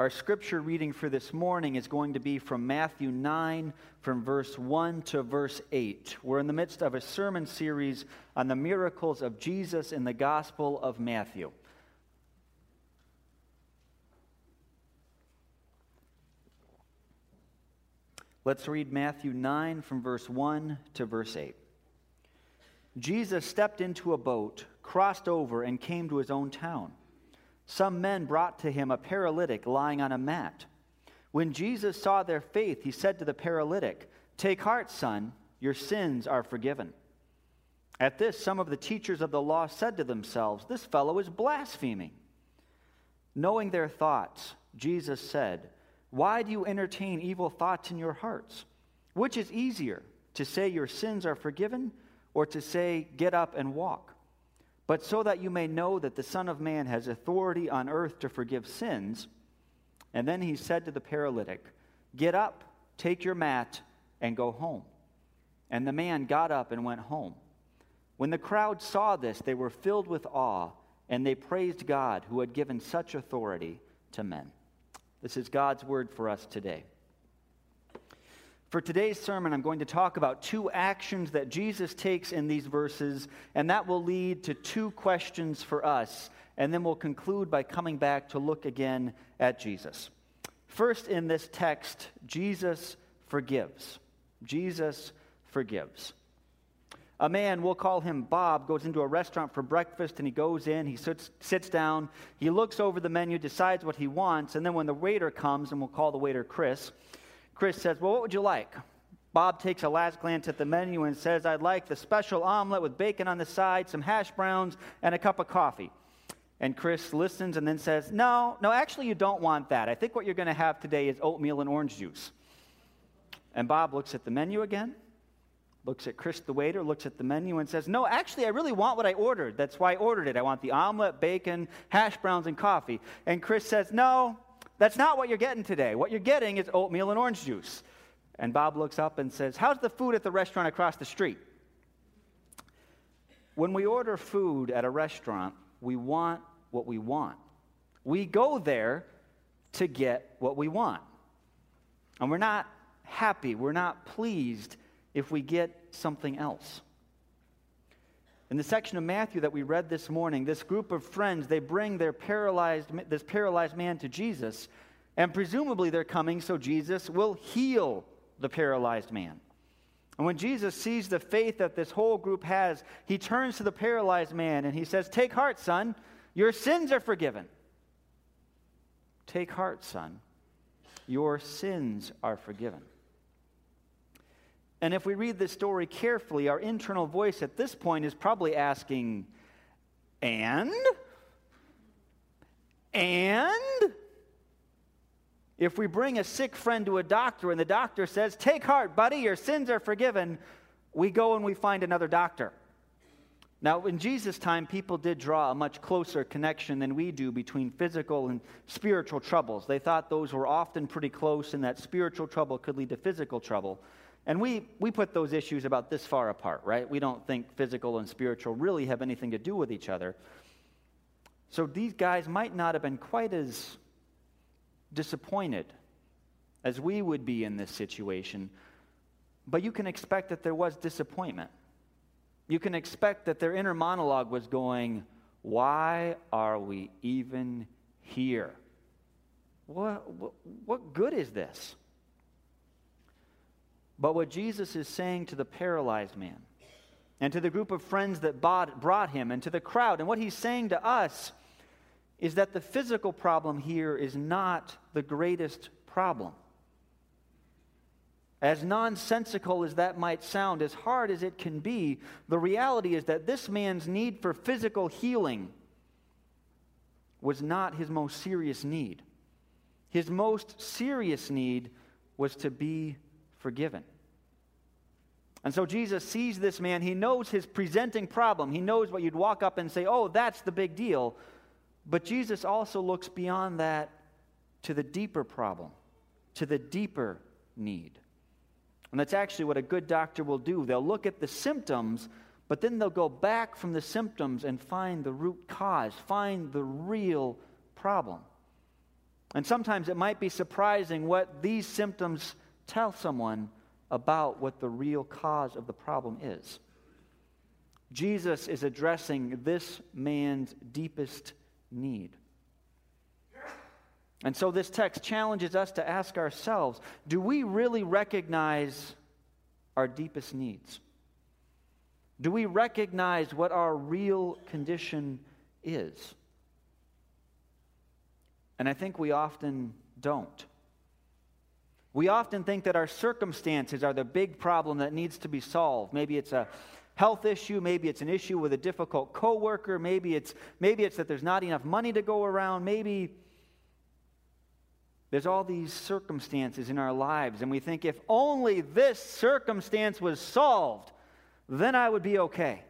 Our scripture reading for this morning is going to be from Matthew 9, from verse 1 to verse 8. We're in the midst of a sermon series on the miracles of Jesus in the Gospel of Matthew. Let's read Matthew 9 from verse 1 to verse 8. Jesus stepped into a boat, crossed over, and came to his own town. Some men brought to him a paralytic lying on a mat. When Jesus saw their faith, he said to the paralytic, Take heart, son, your sins are forgiven. At this, some of the teachers of the law said to themselves, This fellow is blaspheming. Knowing their thoughts, Jesus said, Why do you entertain evil thoughts in your hearts? Which is easier, to say your sins are forgiven, or to say, Get up and walk? But so that you may know that the Son of Man has authority on earth to forgive sins. And then he said to the paralytic, Get up, take your mat, and go home. And the man got up and went home. When the crowd saw this, they were filled with awe, and they praised God who had given such authority to men. This is God's word for us today. For today's sermon, I'm going to talk about two actions that Jesus takes in these verses, and that will lead to two questions for us. And then we'll conclude by coming back to look again at Jesus. First, in this text, Jesus forgives. Jesus forgives. A man, we'll call him Bob, goes into a restaurant for breakfast and he goes in, he sits, sits down, he looks over the menu, decides what he wants, and then when the waiter comes, and we'll call the waiter Chris, Chris says, Well, what would you like? Bob takes a last glance at the menu and says, I'd like the special omelet with bacon on the side, some hash browns, and a cup of coffee. And Chris listens and then says, No, no, actually, you don't want that. I think what you're going to have today is oatmeal and orange juice. And Bob looks at the menu again, looks at Chris, the waiter, looks at the menu and says, No, actually, I really want what I ordered. That's why I ordered it. I want the omelet, bacon, hash browns, and coffee. And Chris says, No, that's not what you're getting today. What you're getting is oatmeal and orange juice. And Bob looks up and says, How's the food at the restaurant across the street? When we order food at a restaurant, we want what we want. We go there to get what we want. And we're not happy, we're not pleased if we get something else. In the section of Matthew that we read this morning, this group of friends, they bring their paralyzed, this paralyzed man to Jesus, and presumably they're coming so Jesus will heal the paralyzed man. And when Jesus sees the faith that this whole group has, he turns to the paralyzed man and he says, Take heart, son, your sins are forgiven. Take heart, son, your sins are forgiven. And if we read this story carefully, our internal voice at this point is probably asking, and? And? If we bring a sick friend to a doctor and the doctor says, Take heart, buddy, your sins are forgiven, we go and we find another doctor. Now, in Jesus' time, people did draw a much closer connection than we do between physical and spiritual troubles. They thought those were often pretty close and that spiritual trouble could lead to physical trouble. And we, we put those issues about this far apart, right? We don't think physical and spiritual really have anything to do with each other. So these guys might not have been quite as disappointed as we would be in this situation, but you can expect that there was disappointment. You can expect that their inner monologue was going, Why are we even here? What, what, what good is this? But what Jesus is saying to the paralyzed man and to the group of friends that brought him and to the crowd, and what he's saying to us is that the physical problem here is not the greatest problem. As nonsensical as that might sound, as hard as it can be, the reality is that this man's need for physical healing was not his most serious need. His most serious need was to be forgiven. And so Jesus sees this man. He knows his presenting problem. He knows what you'd walk up and say, oh, that's the big deal. But Jesus also looks beyond that to the deeper problem, to the deeper need. And that's actually what a good doctor will do. They'll look at the symptoms, but then they'll go back from the symptoms and find the root cause, find the real problem. And sometimes it might be surprising what these symptoms tell someone about what the real cause of the problem is. Jesus is addressing this man's deepest need. And so this text challenges us to ask ourselves do we really recognize our deepest needs? Do we recognize what our real condition is? And I think we often don't. We often think that our circumstances are the big problem that needs to be solved. Maybe it's a health issue, maybe it's an issue with a difficult coworker, maybe it's maybe it's that there's not enough money to go around, maybe there's all these circumstances in our lives and we think if only this circumstance was solved, then I would be okay.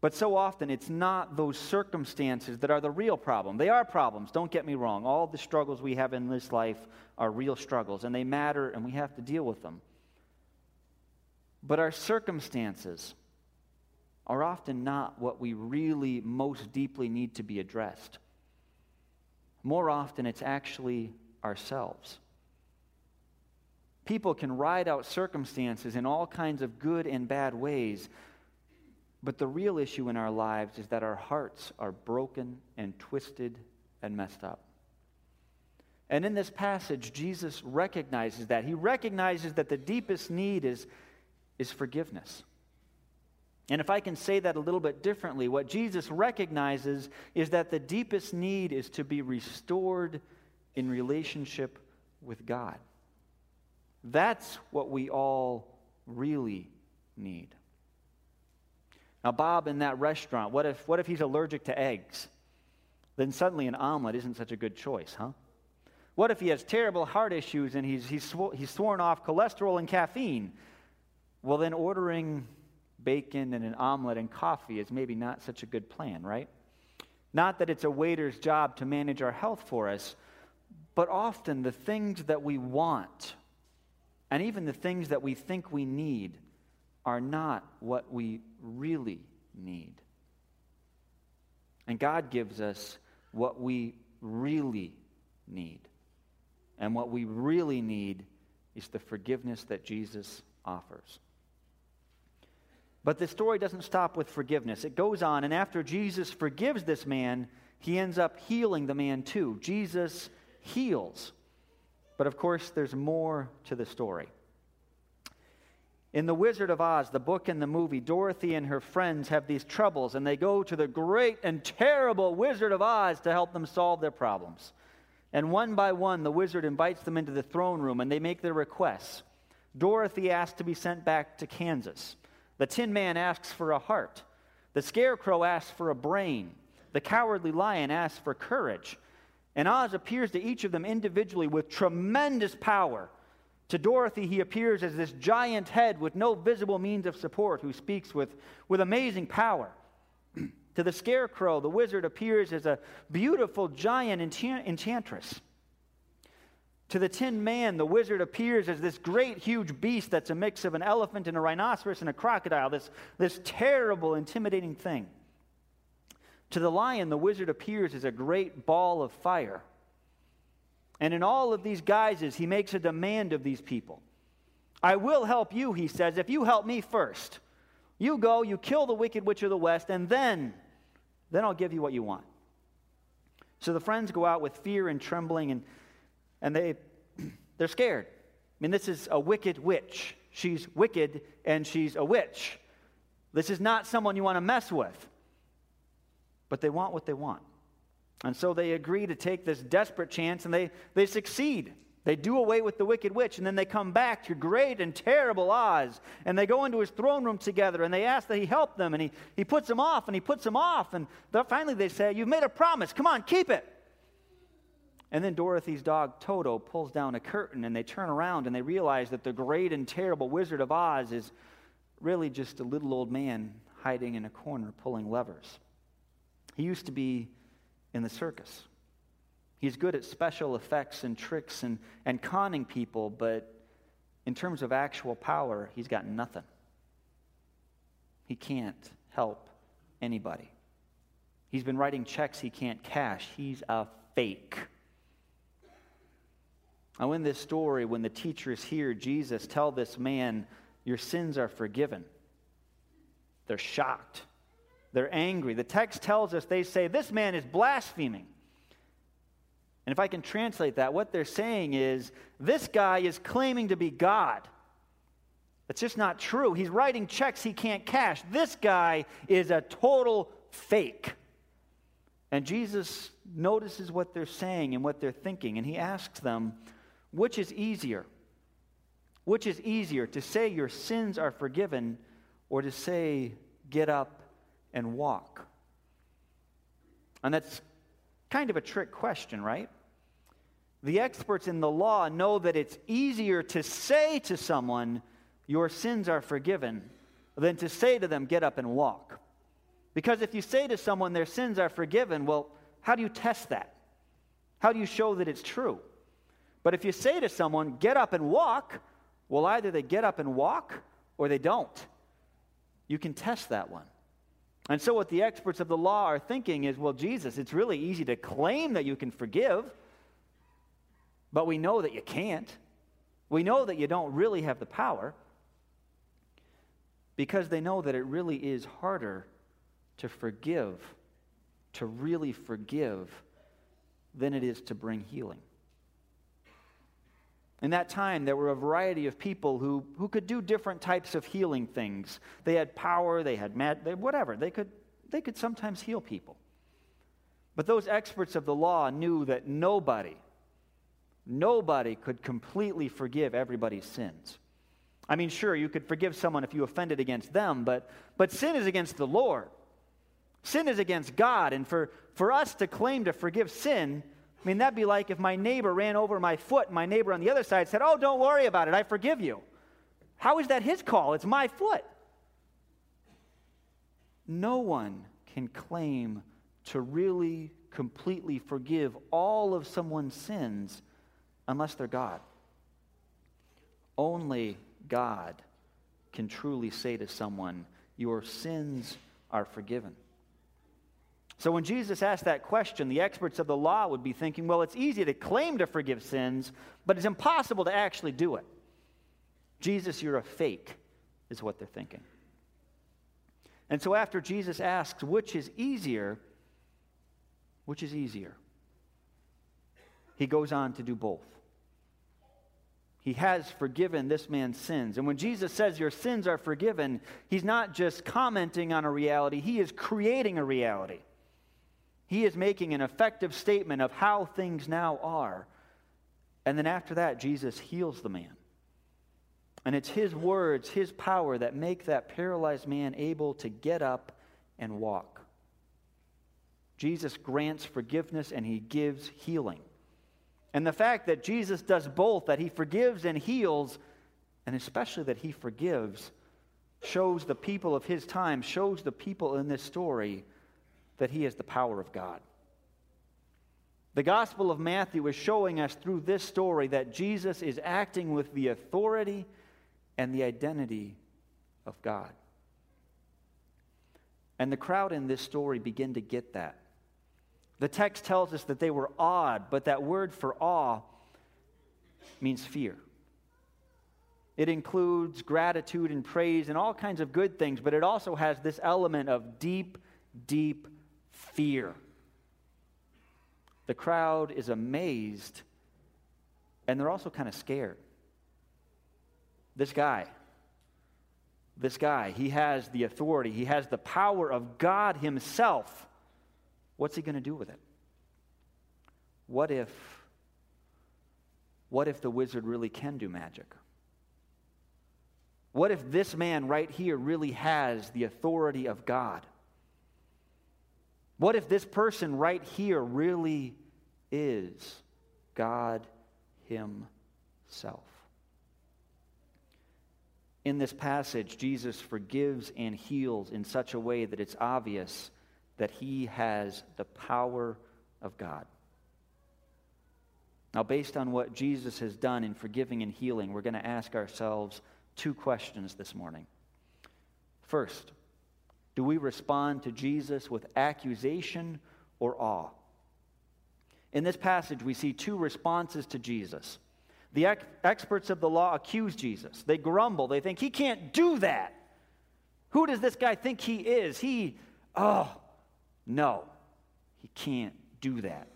But so often, it's not those circumstances that are the real problem. They are problems, don't get me wrong. All the struggles we have in this life are real struggles, and they matter, and we have to deal with them. But our circumstances are often not what we really most deeply need to be addressed. More often, it's actually ourselves. People can ride out circumstances in all kinds of good and bad ways, but the real issue in our lives is that our hearts are broken and twisted and messed up. And in this passage, Jesus recognizes that. He recognizes that the deepest need is, is forgiveness. And if I can say that a little bit differently, what Jesus recognizes is that the deepest need is to be restored in relationship with God. That's what we all really need. Now, Bob in that restaurant, what if, what if he's allergic to eggs? Then suddenly an omelet isn't such a good choice, huh? What if he has terrible heart issues and he's, he's, sw- he's sworn off cholesterol and caffeine? Well, then ordering bacon and an omelet and coffee is maybe not such a good plan, right? Not that it's a waiter's job to manage our health for us, but often the things that we want and even the things that we think we need are not what we really need. And God gives us what we really need. And what we really need is the forgiveness that Jesus offers. But the story doesn't stop with forgiveness. It goes on, and after Jesus forgives this man, he ends up healing the man too. Jesus heals. But of course, there's more to the story. In The Wizard of Oz, the book and the movie, Dorothy and her friends have these troubles, and they go to the great and terrible Wizard of Oz to help them solve their problems. And one by one, the wizard invites them into the throne room, and they make their requests. Dorothy asks to be sent back to Kansas. The Tin Man asks for a heart. The Scarecrow asks for a brain. The Cowardly Lion asks for courage. And Oz appears to each of them individually with tremendous power to Dorothy, he appears as this giant head with no visible means of support who speaks with, with amazing power. to the scarecrow, the wizard appears as a beautiful giant enchant- enchantress. To the Tin Man, the wizard appears as this great, huge beast that's a mix of an elephant and a rhinoceros and a crocodile, this, this terrible, intimidating thing. To the lion, the wizard appears as a great ball of fire. And in all of these guises, he makes a demand of these people. I will help you, he says, if you help me first. You go, you kill the wicked witch of the west, and then, then I'll give you what you want. So the friends go out with fear and trembling, and, and they, they're scared. I mean, this is a wicked witch. She's wicked, and she's a witch. This is not someone you want to mess with. But they want what they want. And so they agree to take this desperate chance and they, they succeed. They do away with the wicked witch and then they come back to great and terrible Oz and they go into his throne room together and they ask that he help them and he, he puts them off and he puts them off and finally they say, You've made a promise. Come on, keep it. And then Dorothy's dog Toto pulls down a curtain and they turn around and they realize that the great and terrible Wizard of Oz is really just a little old man hiding in a corner pulling levers. He used to be in the circus. He's good at special effects and tricks and, and conning people, but in terms of actual power, he's got nothing. He can't help anybody. He's been writing checks he can't cash. He's a fake. Now, in this story, when the teachers hear Jesus tell this man, Your sins are forgiven, they're shocked. They're angry. The text tells us they say, This man is blaspheming. And if I can translate that, what they're saying is, This guy is claiming to be God. That's just not true. He's writing checks he can't cash. This guy is a total fake. And Jesus notices what they're saying and what they're thinking, and he asks them, Which is easier? Which is easier, to say your sins are forgiven or to say, Get up and walk? And that's kind of a trick question, right? The experts in the law know that it's easier to say to someone, Your sins are forgiven, than to say to them, Get up and walk. Because if you say to someone, Their sins are forgiven, well, how do you test that? How do you show that it's true? But if you say to someone, Get up and walk, well, either they get up and walk or they don't. You can test that one. And so, what the experts of the law are thinking is well, Jesus, it's really easy to claim that you can forgive, but we know that you can't. We know that you don't really have the power because they know that it really is harder to forgive, to really forgive, than it is to bring healing. In that time, there were a variety of people who, who could do different types of healing things. They had power, they had mad, they, whatever. They could, they could sometimes heal people. But those experts of the law knew that nobody, nobody could completely forgive everybody's sins. I mean, sure, you could forgive someone if you offended against them, but, but sin is against the Lord. Sin is against God. And for, for us to claim to forgive sin, I mean, that'd be like if my neighbor ran over my foot and my neighbor on the other side said, Oh, don't worry about it, I forgive you. How is that his call? It's my foot. No one can claim to really completely forgive all of someone's sins unless they're God. Only God can truly say to someone, Your sins are forgiven. So when Jesus asked that question, the experts of the law would be thinking, well, it's easy to claim to forgive sins, but it's impossible to actually do it. Jesus, you're a fake, is what they're thinking. And so after Jesus asks, which is easier, which is easier? He goes on to do both. He has forgiven this man's sins. And when Jesus says your sins are forgiven, he's not just commenting on a reality, he is creating a reality. He is making an effective statement of how things now are. And then after that, Jesus heals the man. And it's his words, his power that make that paralyzed man able to get up and walk. Jesus grants forgiveness and he gives healing. And the fact that Jesus does both, that he forgives and heals, and especially that he forgives, shows the people of his time, shows the people in this story that he is the power of God. The Gospel of Matthew is showing us through this story that Jesus is acting with the authority and the identity of God. And the crowd in this story begin to get that. The text tells us that they were awed, but that word for awe means fear. It includes gratitude and praise and all kinds of good things, but it also has this element of deep, deep fear. The crowd is amazed and they're also kind of scared. This guy, this guy, he has the authority, he has the power of God Himself. What's he going to do with it? What if, what if the wizard really can do magic? What if this man right here really has the authority of God? What if this person right here really is God Himself? In this passage, Jesus forgives and heals in such a way that it's obvious that He has the power of God. Now, based on what Jesus has done in forgiving and healing, we're going to ask ourselves two questions this morning. First, do we respond to Jesus with accusation or awe? In this passage, we see two responses to Jesus. The ex- experts of the law accuse Jesus. They grumble. They think, he can't do that. Who does this guy think he is? He, oh, no, he can't do that.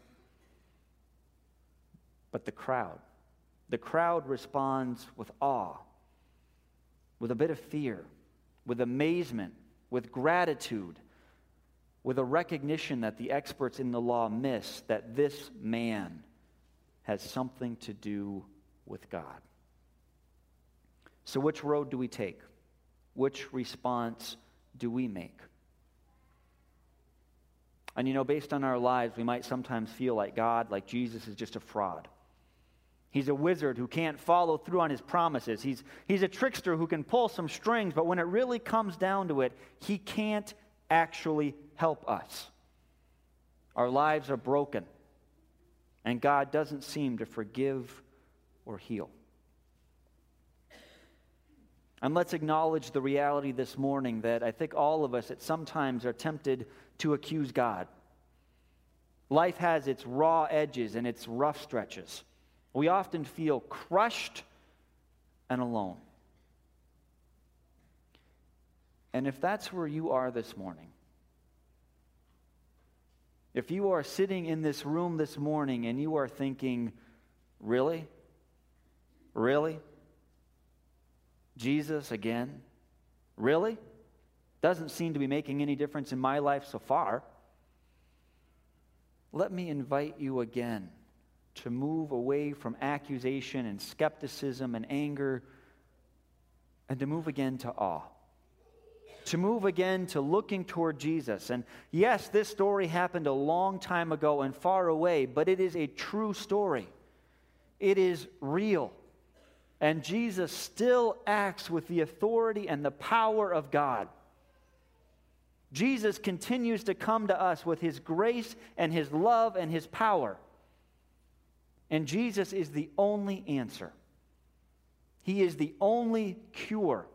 But the crowd, the crowd responds with awe, with a bit of fear, with amazement, with gratitude, with a recognition that the experts in the law miss that this man has something to do with God. So, which road do we take? Which response do we make? And you know, based on our lives, we might sometimes feel like God, like Jesus, is just a fraud. He's a wizard who can't follow through on his promises. He's, he's a trickster who can pull some strings, but when it really comes down to it, he can't actually help us. Our lives are broken, and God doesn't seem to forgive or heal. And let's acknowledge the reality this morning that I think all of us at some times are tempted to accuse God. Life has its raw edges and its rough stretches. We often feel crushed and alone. And if that's where you are this morning, if you are sitting in this room this morning and you are thinking, really? Really? Jesus again? Really? Doesn't seem to be making any difference in my life so far. Let me invite you again to move away from accusation and skepticism and anger and to move again to awe. To move again to looking toward Jesus. And yes, this story happened a long time ago and far away, but it is a true story. It is real. And Jesus still acts with the authority and the power of God. Jesus continues to come to us with his grace and his love and his power. And Jesus is the only answer. He is the only cure.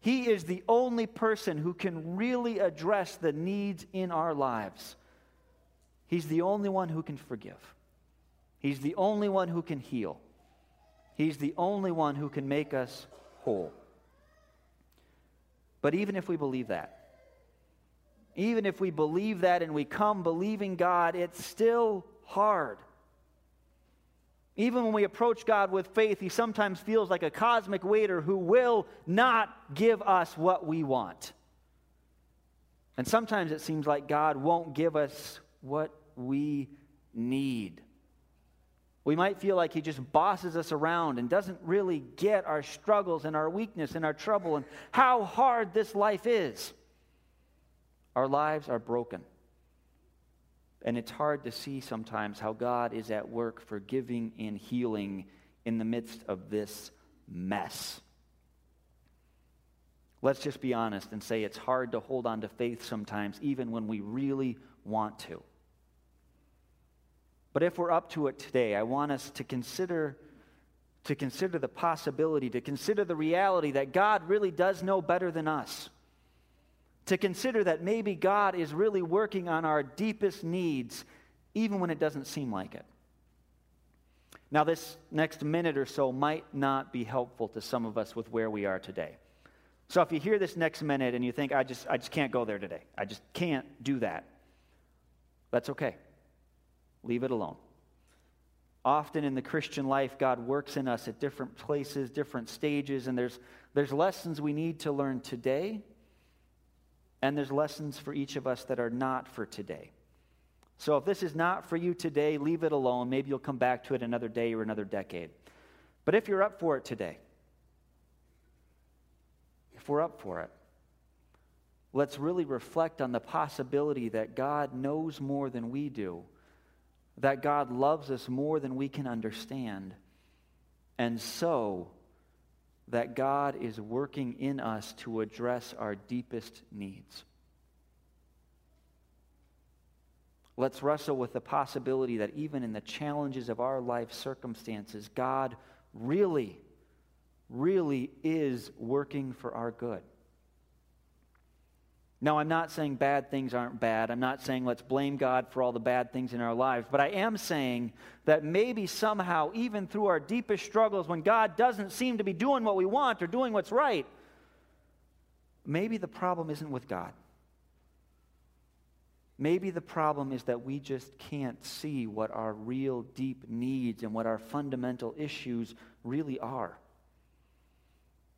He is the only person who can really address the needs in our lives. He's the only one who can forgive. He's the only one who can heal. He's the only one who can make us whole. But even if we believe that, even if we believe that and we come believing God, it's still hard. Even when we approach God with faith, He sometimes feels like a cosmic waiter who will not give us what we want. And sometimes it seems like God won't give us what we need. We might feel like he just bosses us around and doesn't really get our struggles and our weakness and our trouble and how hard this life is. Our lives are broken. And it's hard to see sometimes how God is at work forgiving and healing in the midst of this mess. Let's just be honest and say it's hard to hold on to faith sometimes, even when we really want to. But if we're up to it today, I want us to consider to consider the possibility, to consider the reality that God really does know better than us. To consider that maybe God is really working on our deepest needs, even when it doesn't seem like it. Now, this next minute or so might not be helpful to some of us with where we are today. So, if you hear this next minute and you think, I just, I just can't go there today, I just can't do that, that's okay. Leave it alone. Often in the Christian life, God works in us at different places, different stages, and there's, there's lessons we need to learn today, and there's lessons for each of us that are not for today. So if this is not for you today, leave it alone. Maybe you'll come back to it another day or another decade. But if you're up for it today, if we're up for it, let's really reflect on the possibility that God knows more than we do that God loves us more than we can understand, and so that God is working in us to address our deepest needs. Let's wrestle with the possibility that even in the challenges of our life circumstances, God really, really is working for our good. Now, I'm not saying bad things aren't bad. I'm not saying let's blame God for all the bad things in our lives. But I am saying that maybe somehow, even through our deepest struggles, when God doesn't seem to be doing what we want or doing what's right, maybe the problem isn't with God. Maybe the problem is that we just can't see what our real deep needs and what our fundamental issues really are.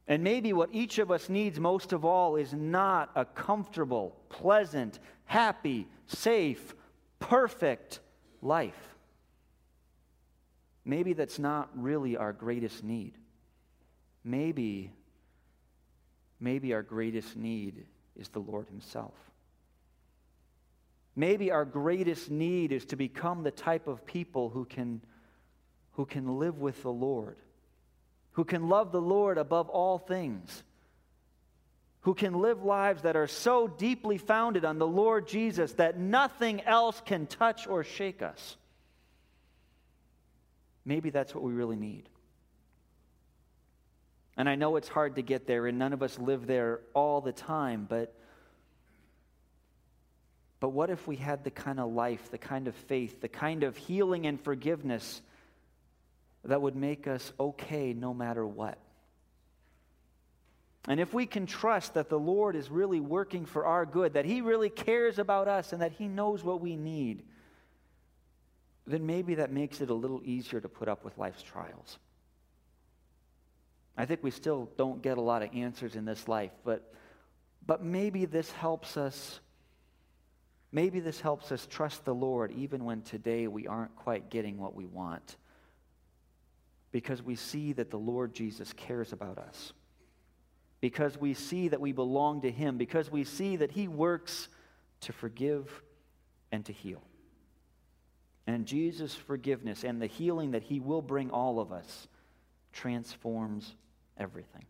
And maybe what each of us needs most of all is not a comfortable, pleasant, happy, safe, perfect life. Maybe that's not really our greatest need. Maybe, maybe our greatest need is the Lord Himself. Maybe our greatest need is to become the type of people who can, who can live with the Lord who can love the Lord above all things, who can live lives that are so deeply founded on the Lord Jesus that nothing else can touch or shake us. Maybe that's what we really need. And I know it's hard to get there, and none of us live there all the time, but. But what if we had the kind of life, the kind of faith, the kind of healing and forgiveness that would make us okay no matter what. And if we can trust that the Lord is really working for our good, that He really cares about us, and that He knows what we need, then maybe that makes it a little easier to put up with life's trials. I think we still don't get a lot of answers in this life, but, but maybe this helps us. Maybe this helps us trust the Lord even when today we aren't quite getting what we want because we see that the Lord Jesus cares about us, because we see that we belong to Him, because we see that He works to forgive and to heal. And Jesus' forgiveness and the healing that He will bring all of us transforms everything.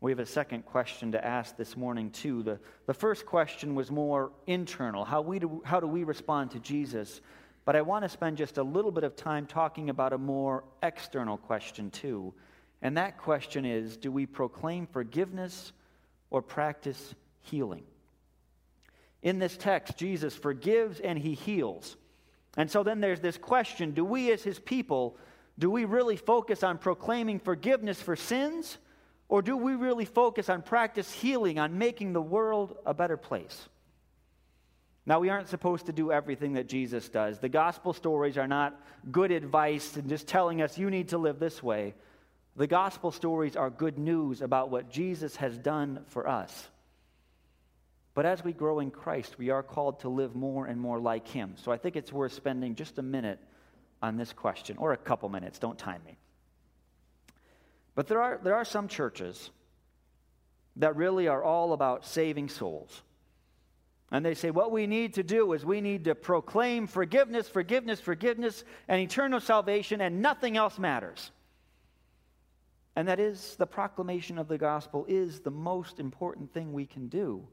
We have a second question to ask this morning, too. The, the first question was more internal how, we do, how do we respond to Jesus? But I want to spend just a little bit of time talking about a more external question, too. And that question is do we proclaim forgiveness or practice healing? In this text, Jesus forgives and he heals. And so then there's this question do we, as his people, do we really focus on proclaiming forgiveness for sins? Or do we really focus on practice healing, on making the world a better place? Now, we aren't supposed to do everything that Jesus does. The gospel stories are not good advice and just telling us you need to live this way. The gospel stories are good news about what Jesus has done for us. But as we grow in Christ, we are called to live more and more like Him. So I think it's worth spending just a minute on this question, or a couple minutes, don't time me. But there are, there are some churches that really are all about saving souls. And they say, what we need to do is we need to proclaim forgiveness, forgiveness, forgiveness, and eternal salvation, and nothing else matters. And that is the proclamation of the gospel is the most important thing we can do.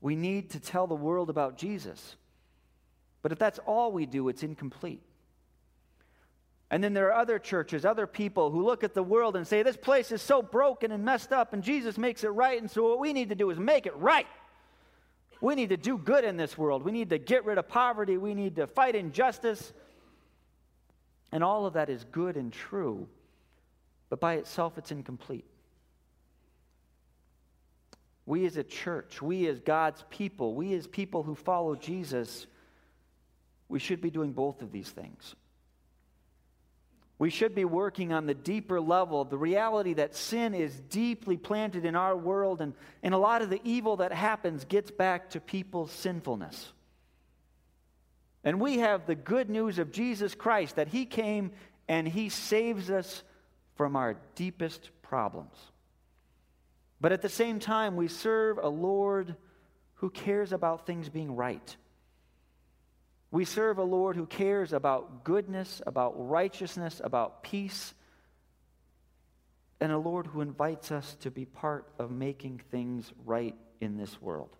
We need to tell the world about Jesus. But if that's all we do, it's incomplete. And then there are other churches, other people who look at the world and say, This place is so broken and messed up, and Jesus makes it right, and so what we need to do is make it right. We need to do good in this world. We need to get rid of poverty. We need to fight injustice. And all of that is good and true, but by itself, it's incomplete. We as a church, we as God's people, we as people who follow Jesus, we should be doing both of these things. We should be working on the deeper level, the reality that sin is deeply planted in our world, and, and a lot of the evil that happens gets back to people's sinfulness. And we have the good news of Jesus Christ that He came and He saves us from our deepest problems. But at the same time, we serve a Lord who cares about things being right. We serve a Lord who cares about goodness, about righteousness, about peace, and a Lord who invites us to be part of making things right in this world.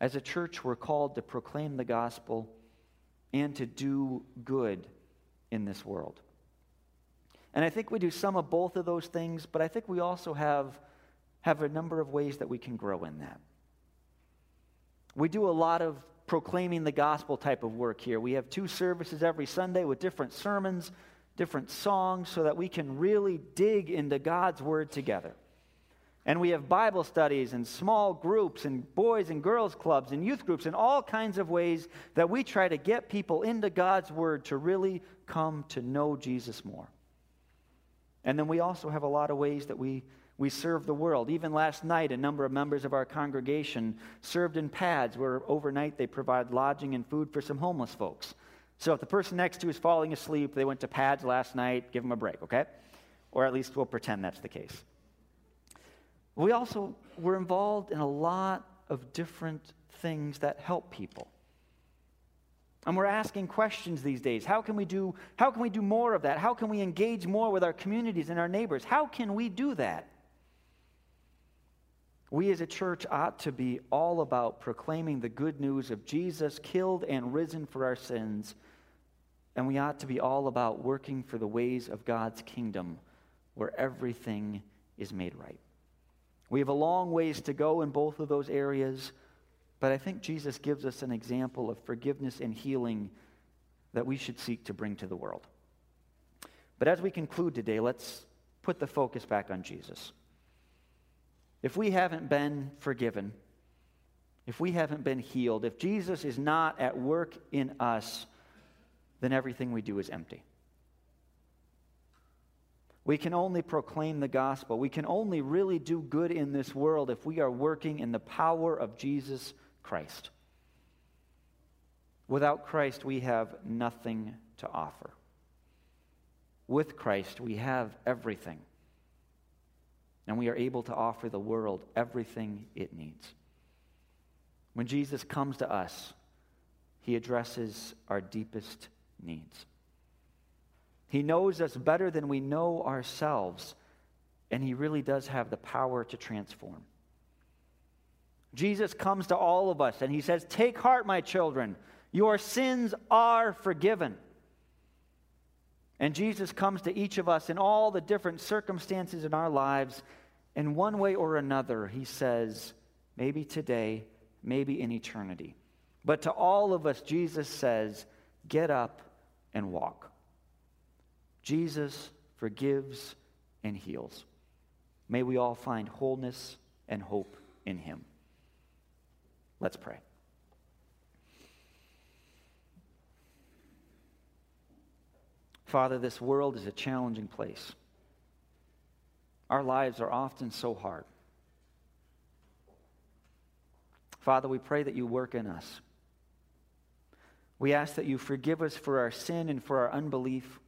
As a church, we're called to proclaim the gospel and to do good in this world. And I think we do some of both of those things, but I think we also have, have a number of ways that we can grow in that. We do a lot of proclaiming the gospel type of work here. We have two services every Sunday with different sermons, different songs, so that we can really dig into God's word together. And we have Bible studies and small groups and boys and girls clubs and youth groups and all kinds of ways that we try to get people into God's Word to really come to know Jesus more. And then we also have a lot of ways that we, we serve the world. Even last night, a number of members of our congregation served in PADS where overnight they provide lodging and food for some homeless folks. So if the person next to you is falling asleep, they went to PADS last night, give them a break, okay? Or at least we'll pretend that's the case. We also were involved in a lot of different things that help people. And we're asking questions these days. How can we do how can we do more of that? How can we engage more with our communities and our neighbors? How can we do that? We as a church ought to be all about proclaiming the good news of Jesus killed and risen for our sins. And we ought to be all about working for the ways of God's kingdom where everything is made right. We have a long ways to go in both of those areas, but I think Jesus gives us an example of forgiveness and healing that we should seek to bring to the world. But as we conclude today, let's put the focus back on Jesus. If we haven't been forgiven, if we haven't been healed, if Jesus is not at work in us, then everything we do is empty. We can only proclaim the gospel. We can only really do good in this world if we are working in the power of Jesus Christ. Without Christ, we have nothing to offer. With Christ, we have everything. And we are able to offer the world everything it needs. When Jesus comes to us, he addresses our deepest needs. He knows us better than we know ourselves, and He really does have the power to transform. Jesus comes to all of us and He says, Take heart, my children, your sins are forgiven. And Jesus comes to each of us in all the different circumstances in our lives. In one way or another, He says, maybe today, maybe in eternity. But to all of us, Jesus says, Get up and walk. Jesus forgives and heals. May we all find wholeness and hope in him. Let's pray. Father, this world is a challenging place. Our lives are often so hard. Father, we pray that you work in us. We ask that you forgive us for our sin and for our unbelief.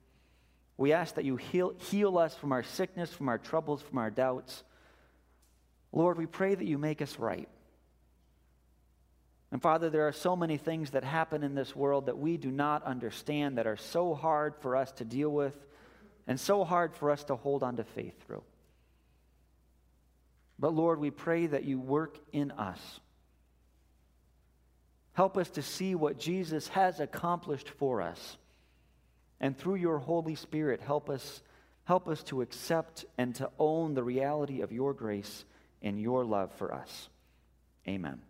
We ask that you heal, heal us from our sickness, from our troubles, from our doubts. Lord, we pray that you make us right. And Father, there are so many things that happen in this world that we do not understand, that are so hard for us to deal with, and so hard for us to hold on to faith through. But Lord, we pray that you work in us. Help us to see what Jesus has accomplished for us. And through your Holy Spirit, help us, help us to accept and to own the reality of your grace and your love for us. Amen.